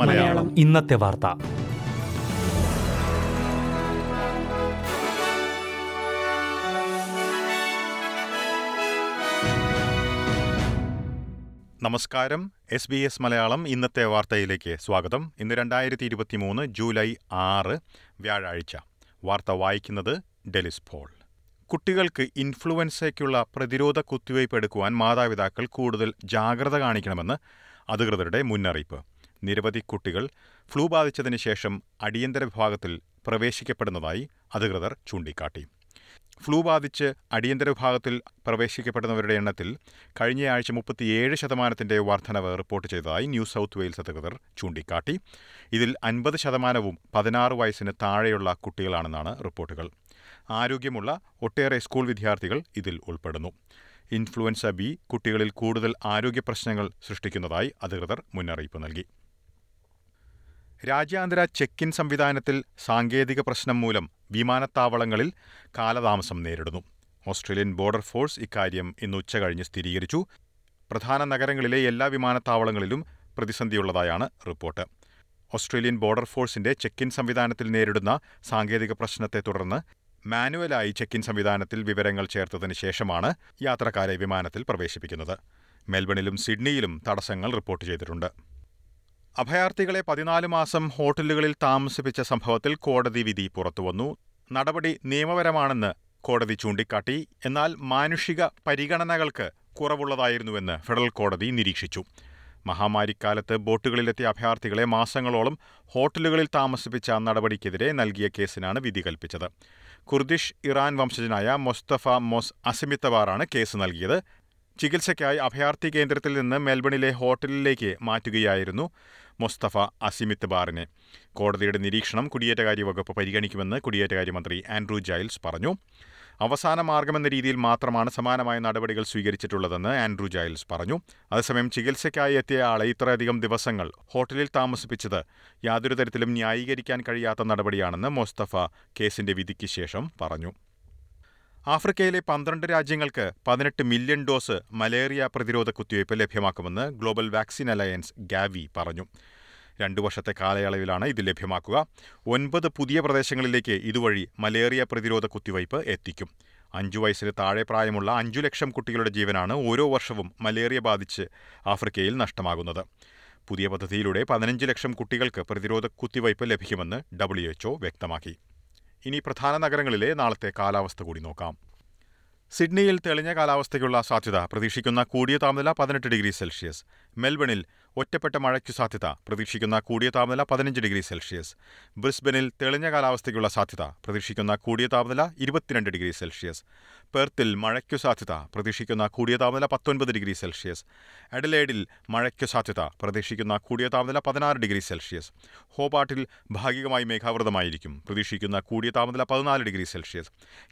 മലയാളം. ഇന്നത്തെ വാർത്ത. നമസ്കാരം. എസ് ബി എസ് മലയാളം ഇന്നത്തെ വാർത്തയിലേക്ക് സ്വാഗതം. ഇന്ന് രണ്ടായിരത്തി ഇരുപത്തി മൂന്ന് ജൂലൈ ആറ് വ്യാഴാഴ്ച. വാർത്ത വായിക്കുന്നത് ഡെലിസ് പോൾ. കുട്ടികൾക്ക് ഇൻഫ്ലുവൻസയ്ക്കുള്ള പ്രതിരോധ കുത്തിവയ്പ് എടുക്കുവാൻ മാതാപിതാക്കൾ കൂടുതൽ ജാഗ്രത കാണിക്കണമെന്ന് അധികൃതരുടെ മുന്നറിയിപ്പ്. നിരവധി കുട്ടികൾ ഫ്ലൂ ബാധിച്ചതിന് ശേഷം അടിയന്തര വിഭാഗത്തിൽ പ്രവേശിക്കപ്പെടുന്നതായി അധികൃതർ ചൂണ്ടിക്കാട്ടി. ഫ്ലൂ ബാധിച്ച് അടിയന്തര വിഭാഗത്തിൽ പ്രവേശിക്കപ്പെടുന്നവരുടെ എണ്ണത്തിൽ കഴിഞ്ഞയാഴ്ച മുപ്പത്തിയേഴ് ശതമാനത്തിന്റെ വർധനവ് റിപ്പോർട്ട് ചെയ്തതായി ന്യൂ സൗത്ത് വെയിൽസ് അധികൃതർ ചൂണ്ടിക്കാട്ടി. ഇതിൽ അൻപത് ശതമാനവും പതിനാറ് വയസ്സിന് താഴെയുള്ള കുട്ടികളാണെന്നാണ് റിപ്പോർട്ടുകൾ. ആരോഗ്യമുള്ള ഒട്ടേറെ സ്കൂൾ വിദ്യാർത്ഥികൾ ഇതിൽ ഉൾപ്പെടുന്നു. ഇൻഫ്ലുവൻസ ബി കുട്ടികളിൽ കൂടുതൽ ആരോഗ്യ പ്രശ്നങ്ങൾ സൃഷ്ടിക്കുന്നതായി അധികൃതർ മുന്നറിയിപ്പ് നൽകി. രാജ്യാന്തര ചെക്ക് ഇൻ സംവിധാനത്തിൽ സാങ്കേതിക പ്രശ്നം മൂലം വിമാനത്താവളങ്ങളിൽ കാലതാമസം നേരിടുന്നു. ഓസ്ട്രേലിയൻ ബോർഡർ ഫോഴ്സ് ഇക്കാര്യം ഇന്ന് ഉച്ചകഴിഞ്ഞ് സ്ഥിരീകരിച്ചു. പ്രധാന നഗരങ്ങളിലെ എല്ലാ വിമാനത്താവളങ്ങളിലും പ്രതിസന്ധിയുള്ളതായാണ് റിപ്പോർട്ട്. ഓസ്ട്രേലിയൻ ബോർഡർ ഫോഴ്സിന്റെ ചെക്ക് ഇൻ സംവിധാനത്തിൽ നേരിടുന്ന സാങ്കേതിക പ്രശ്നത്തെ തുടർന്ന് മാനുവലായി ചെക്ക് ഇൻ സംവിധാനത്തിൽ വിവരങ്ങൾ ചേർത്തതിന് ശേഷമാണ് യാത്രക്കാരെ വിമാനത്തിൽ പ്രവേശിപ്പിക്കുന്നത്. മെൽബണിലും സിഡ്നിയിലും തടസ്സങ്ങൾ റിപ്പോർട്ട് ചെയ്തിട്ടുണ്ട്. അഭയാർത്ഥികളെ പതിനാല് മാസം ഹോട്ടലുകളിൽ താമസിപ്പിച്ച സംഭവത്തിൽ കോടതി വിധി പുറത്തുവന്നു. നടപടി നിയമപരമാണെന്ന് കോടതി ചൂണ്ടിക്കാട്ടി. എന്നാൽ മാനുഷിക പരിഗണനകൾക്ക് കുറവുള്ളതായിരുന്നുവെന്ന് ഫെഡറൽ കോടതി നിരീക്ഷിച്ചു. മഹാമാരിക്കാലത്ത് ബോട്ടുകളിലെത്തിയ അഭയാർത്ഥികളെ മാസങ്ങളോളം ഹോട്ടലുകളിൽ താമസിപ്പിച്ച നടപടിക്കെതിരെ നൽകിയ കേസിനാണ് വിധി കൽപ്പിച്ചത്. കുർദിഷ് ഇറാൻ വംശജനായ മൊസ്തഫ മൊസ് അസിമിത്തവാറാണ് കേസ് നൽകിയത്. ചികിത്സയ്ക്കായി അഭയാർത്ഥി കേന്ദ്രത്തിൽ നിന്ന് മെൽബണിലെ ഹോട്ടലിലേക്ക് മാറ്റുകയായിരുന്നു മുസ്തഫ അസിമിത്ത് ബാറിനെ കോടതിയുടെ നിരീക്ഷണം കുടിയേറ്റകാര്യ വകുപ്പ് പരിഗണിക്കുമെന്ന് കുടിയേറ്റകാര്യ മന്ത്രി ആൻഡ്രൂ ജൈൽസ് പറഞ്ഞു. അവസാന മാർഗമെന്ന രീതിയിൽ മാത്രമാണ് സമാനമായ നടപടികൾ സ്വീകരിച്ചിട്ടുള്ളതെന്ന് ആൻഡ്രൂ ജൈൽസ് പറഞ്ഞു. അതേസമയം ചികിത്സയ്ക്കായി എത്തിയ ആളെ ഇത്രയധികം ദിവസങ്ങൾ ഹോട്ടലിൽ താമസിപ്പിച്ചത് യാതൊരു തരത്തിലും ന്യായീകരിക്കാൻ കഴിയാത്ത നടപടിയാണെന്ന് മുസ്തഫ കേസിന്റെ വിധിക്ക് ശേഷം പറഞ്ഞു. ആഫ്രിക്കയിലെ പന്ത്രണ്ട് രാജ്യങ്ങൾക്ക് പതിനെട്ട് മില്യൺ ഡോസ് മലേറിയ പ്രതിരോധ കുത്തിവയ്പ് ലഭ്യമാക്കുമെന്ന് ഗ്ലോബൽ വാക്സിൻ അലയൻസ് ഗാവി പറഞ്ഞു. രണ്ടു വർഷത്തെ കാലയളവിലാണ് ഇത് ലഭ്യമാക്കുക. ഒൻപത് പുതിയ പ്രദേശങ്ങളിലേക്ക് ഇതുവഴി മലേറിയ പ്രതിരോധ കുത്തിവയ്പ് എത്തിക്കും. അഞ്ചു വയസ്സിന് താഴെ പ്രായമുള്ള അഞ്ചു ലക്ഷം കുട്ടികളുടെ ജീവനാണ് ഓരോ വർഷവും മലേറിയ ബാധിച്ച് ആഫ്രിക്കയിൽ നഷ്ടമാകുന്നത്. പുതിയ പദ്ധതിയിലൂടെ പതിനഞ്ച് ലക്ഷം കുട്ടികൾക്ക് പ്രതിരോധ കുത്തിവയ്പ് ലഭിക്കുമെന്ന് ഡബ്ല്യു എച്ച്ഒ വ്യക്തമാക്കി. ഇനി പ്രധാന നഗരങ്ങളിലെ നാളത്തെ കാലാവസ്ഥ കൂടി നോക്കാം. സിഡ്നിയിൽ തെളിഞ്ഞ കാലാവസ്ഥയ്ക്കുള്ള സാധ്യത പ്രതീക്ഷിക്കുന്ന കൂടിയ താപനില പതിനെട്ട് ഡിഗ്രി സെൽഷ്യസ്. മെൽബണിൽ ഒറ്റപ്പെട്ട മഴയ്ക്കു സാധ്യത പ്രതീക്ഷിക്കുന്ന കൂടിയ താപനില പതിനഞ്ച് ഡിഗ്രി സെൽഷ്യസ്. ബ്രിസ്ബനിൽ തെളിഞ്ഞ കാലാവസ്ഥയ്ക്കുള്ള സാധ്യത പ്രതീക്ഷിക്കുന്ന കൂടിയ താപനില ഇരുപത്തിരണ്ട് ഡിഗ്രി സെൽഷ്യസ്. പെർത്തിൽ മഴയ്ക്കു സാധ്യത പ്രതീക്ഷിക്കുന്ന കൂടിയ താപനില പത്തൊൻപത് ഡിഗ്രി സെൽഷ്യസ്. അഡലേഡിൽ മഴയ്ക്കു സാധ്യത പ്രതീക്ഷിക്കുന്ന കൂടിയ താപനില പതിനാറ് ഡിഗ്രി സെൽഷ്യസ്. ഹോബാട്ടിൽ ഭാഗികമായി മേഘാവൃതമായിരിക്കും പ്രതീക്ഷിക്കുന്ന കൂടിയ താപനില പതിനാല് ഡിഗ്രി സെൽഷ്യസ്.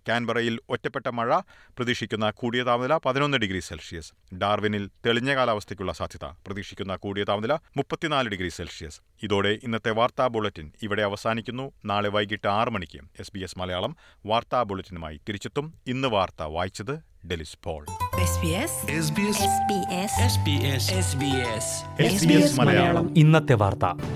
കാൻബറയിൽ ഒറ്റപ്പെട്ട മഴ പ്രതീക്ഷിക്കുന്ന കൂടിയ താപനില പതിനൊന്ന് ഡിഗ്രി സെൽഷ്യസ്. ഡാർവിനിൽ തെളിഞ്ഞ കാലാവസ്ഥയ്ക്കുള്ള സാധ്യത പ്രതീക്ഷിക്കുന്ന കൂടിയ താപനില മുപ്പത്തിനാല് ഡിഗ്രി സെൽഷ്യസ്. ഇതോടെ ഇന്നത്തെ വാർത്താ ബുള്ളറ്റിൻ ഇവിടെ അവസാനിക്കുന്നു. നാളെ വൈകിട്ട് ആറ് മണിക്ക് എസ് ബി എസ് മലയാളം വാർത്താ ബുള്ളറ്റിനുമായി തിരിച്ചെത്തും. ഇന്ന് വാർത്ത വായിച്ചത് Delys Paul. SBS SBS SBS SBS SBS SBS Malayalam. ഇന്നത്തെ വാർത്ത.